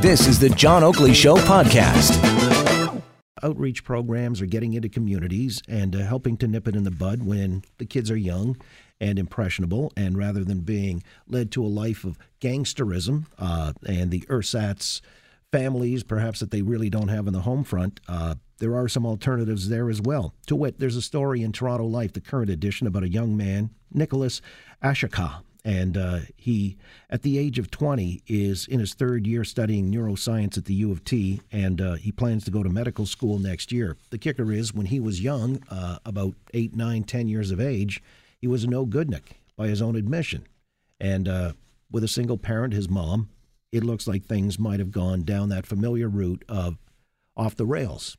This is the John Oakley Show podcast. Outreach programs are getting into communities and uh, helping to nip it in the bud when the kids are young and impressionable, and rather than being led to a life of gangsterism uh, and the ersatz families, perhaps that they really don't have in the home front, uh, there are some alternatives there as well. To wit, there's a story in Toronto Life, the current edition, about a young man, Nicholas Ashaka. And uh, he, at the age of 20, is in his third year studying neuroscience at the U of T, and uh, he plans to go to medical school next year. The kicker is, when he was young, uh, about eight, nine, ten years of age, he was a no goodnik by his own admission. And uh, with a single parent, his mom, it looks like things might have gone down that familiar route of off the rails.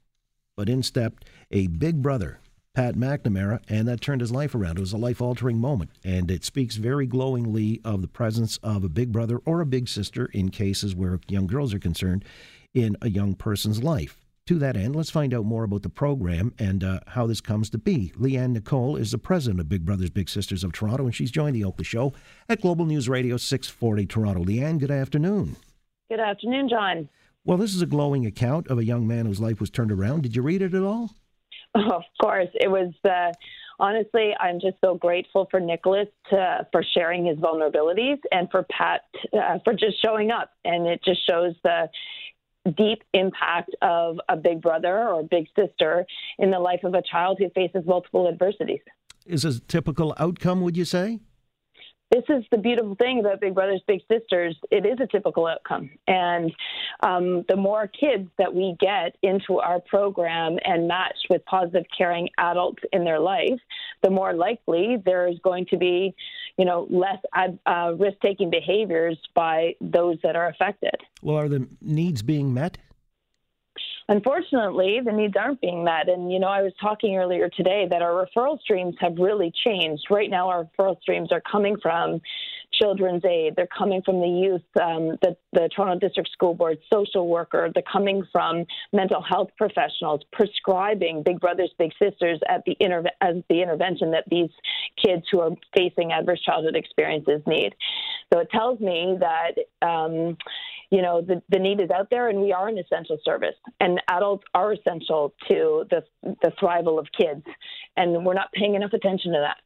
But in stepped a big brother, Pat McNamara, and that turned his life around. It was a life altering moment, and it speaks very glowingly of the presence of a big brother or a big sister in cases where young girls are concerned in a young person's life. To that end, let's find out more about the program and uh, how this comes to be. Leanne Nicolle is the president of Big Brothers Big Sisters of Toronto, and she's joined the Oakley Show at Global News Radio 640 Toronto. Leanne, good afternoon. Good afternoon, John. Well, this is a glowing account of a young man whose life was turned around. Did you read it at all? Of course. It was, uh, honestly, I'm just so grateful for Nicholas to, for sharing his vulnerabilities and for Pat uh, for just showing up. And it just shows the deep impact of a big brother or big sister in the life of a child who faces multiple adversities. Is a typical outcome, would you say? This is the beautiful thing about Big Brothers Big Sisters. It is a typical outcome, and um, the more kids that we get into our program and matched with positive, caring adults in their life, the more likely there is going to be, you know, less uh, risk-taking behaviors by those that are affected. Well, are the needs being met? Unfortunately, the needs aren't being met. And, you know, I was talking earlier today that our referral streams have really changed. Right now, our referral streams are coming from Children's Aid, they're coming from the youth, um, the, the Toronto District School Board, social worker, they're coming from mental health professionals prescribing Big Brothers, Big Sisters at the interve- as the intervention that these kids who are facing adverse childhood experiences need. So it tells me that. Um, you know the, the need is out there and we are an essential service. And adults are essential to the the thrival of kids. And we're not paying enough attention to that.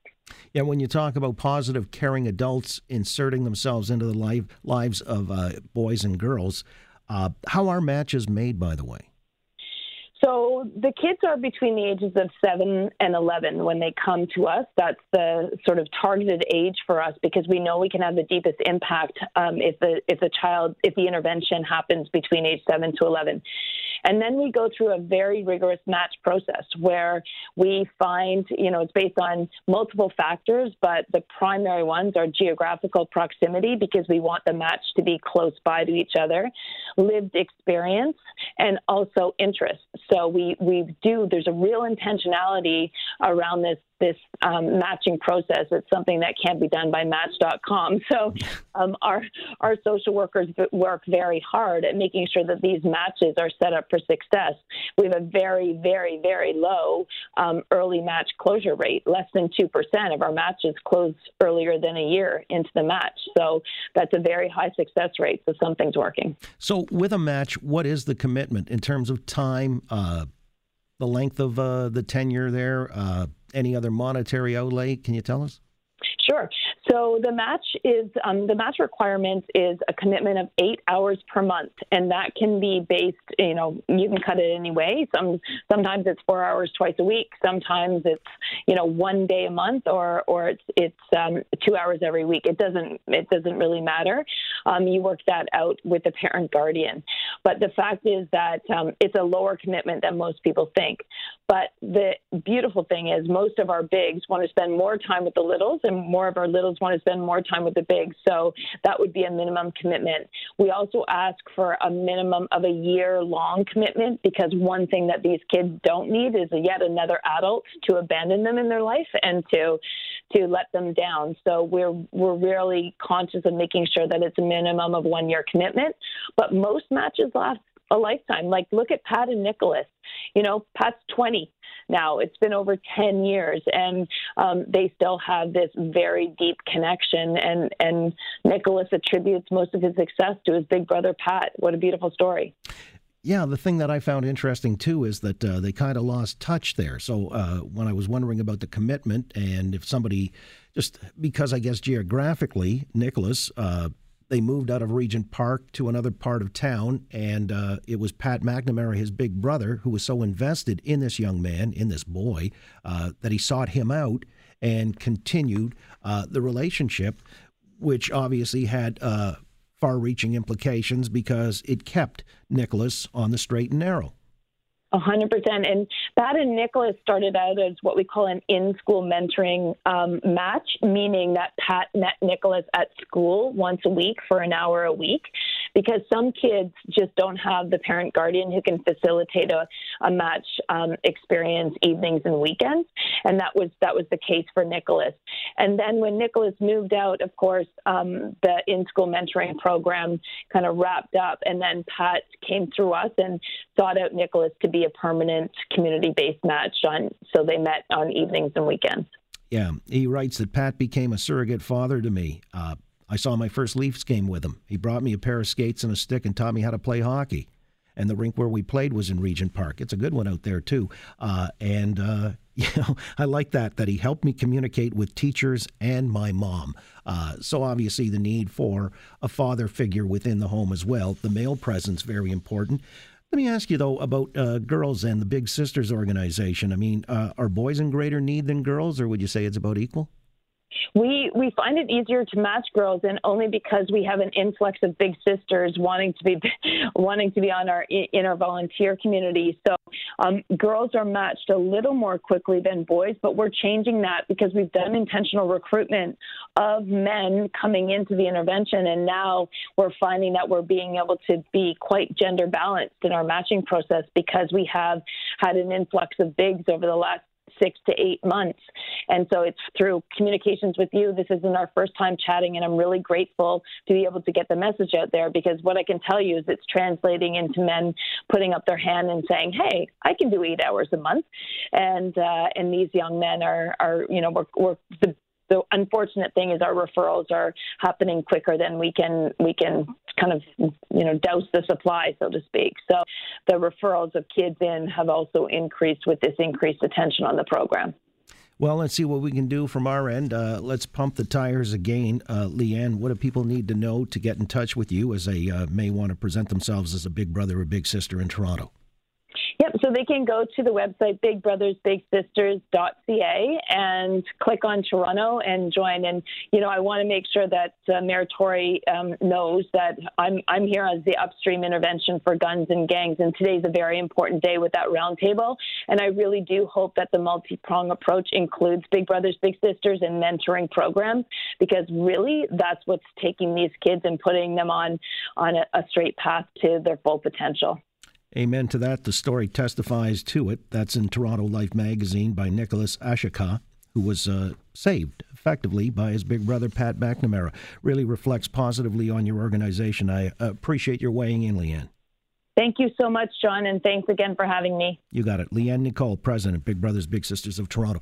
Yeah, when you talk about positive, caring adults inserting themselves into the life, lives of uh, boys and girls, uh, how are matches made, by the way? So the kids are between the ages of 7 and 11 when they come to us. That's the sort of targeted age for us because we know we can have the deepest impact um, if the if the child if the intervention happens between age 7 to 11. And then we go through a very rigorous match process where we find, you know, it's based on multiple factors, but the primary ones are geographical proximity because we want the match to be close by to each other, lived experience, and also interest. So we, we do, there's a real intentionality around this this um, matching process. It's something that can't be done by Match.com. So um, our our social workers work very hard at making sure that these matches are set up for success. We have a very, very, very low um, early match closure rate. Less than two percent of our matches close earlier than a year into the match. So that's a very high success rate. So something's working. So with a match, what is the commitment in terms of time? Uh, the length of uh, the tenure there, uh, any other monetary outlay? Can you tell us? Sure. So the match is um, the match requirement is a commitment of eight hours per month, and that can be based. You know, you can cut it any way. Some sometimes it's four hours twice a week. Sometimes it's you know one day a month, or or it's it's um, two hours every week. It doesn't it doesn't really matter. Um, you work that out with the parent guardian. But the fact is that um, it's a lower commitment than most people think. But the beautiful thing is most of our bigs want to spend more time with the littles, and more of our littles want to spend more time with the bigs. So that would be a minimum commitment. We also ask for a minimum of a year long commitment because one thing that these kids don't need is yet another adult to abandon them in their life and to to let them down. So we're we're really conscious of making sure that it's a minimum of one year commitment. But most matches last a lifetime. Like, look at Pat and Nicholas. you know, Pat's 20 now. It's been over 10 years, and um, they still have this very deep connection. And, and Nicholas attributes most of his success to his big brother, Pat. What a beautiful story. Yeah, the thing that I found interesting too is that uh, they kind of lost touch there. So uh, when I was wondering about the commitment and if somebody, just because I guess geographically, Nicholas, uh, they moved out of Regent Park to another part of town, and uh, it was Pat McNamara, his big brother, who was so invested in this young man, in this boy, uh, that he sought him out and continued uh, the relationship, which obviously had far reaching implications because it kept Nicholas on the straight and narrow. Hundred percent. And Pat and Nicholas started out as what we call an in-school mentoring um, match, meaning that Pat met Nicholas at school once a week for an hour a week, because some kids just don't have the parent guardian who can facilitate a, a match um, experience evenings and weekends, and that was that was the case for Nicholas. And then when Nicholas moved out, of course, um, the in-school mentoring program kind of wrapped up, and then Pat came through us and sought out Nicholas to be a permanent community based match on so they met on evenings and weekends. Yeah, he writes that Pat became a surrogate father to me. Uh, I saw my first Leafs game with him. He brought me a pair of skates and a stick and taught me how to play hockey. And the rink where we played was in Regent Park. It's a good one out there too. Uh, and uh, you know, I like that that he helped me communicate with teachers and my mom. Uh, so obviously, the need for a father figure within the home as well. The male presence very important. Let me ask you though about uh, girls and the Big Sisters organization. I mean, uh, are boys in greater need than girls, or would you say it's about equal? We we find it easier to match girls, and only because we have an influx of big sisters wanting to be wanting to be on our in our volunteer community. So um, girls are matched a little more quickly than boys, but we're changing that because we've done intentional recruitment of men coming into the intervention, and now we're finding that we're being able to be quite gender balanced in our matching process because we have had an influx of bigs over the last six to eight months. And so it's through communications with you. This isn't our first time chatting, and I'm really grateful to be able to get the message out there because what I can tell you is it's translating into men putting up their hand and saying, "Hey, I can do eight hours a month," and uh, and these young men are are you know we're, we're the the unfortunate thing is our referrals are happening quicker than we can we can kind of you know douse the supply so to speak so the referrals of kids in have also increased with this increased attention on the program well, let's see what we can do from our end. Uh, let's pump the tires again. Uh, Leanne, what do people need to know to get in touch with you as they uh, may want to present themselves as a big brother or big sister in Toronto? So they can go to the website bigbrothersbigsisters.ca and click on Toronto and join. And you know, I want to make sure that uh, Mayor Tory um, knows that I'm I'm here as the upstream intervention for guns and gangs. And today's a very important day with that roundtable. And I really do hope that the multi-prong approach includes Big Brothers Big Sisters and mentoring programs because really that's what's taking these kids and putting them on on a, a straight path to their full potential. Amen to that. The story testifies to it. That's in Toronto Life magazine by Nicholas Ashika, who was uh, saved effectively by his big brother, Pat McNamara. Really reflects positively on your organization. I appreciate your weighing in, Leanne. Thank you so much, John, and thanks again for having me. You got it. Leanne Nicolle, President, Big Brothers Big Sisters of Toronto.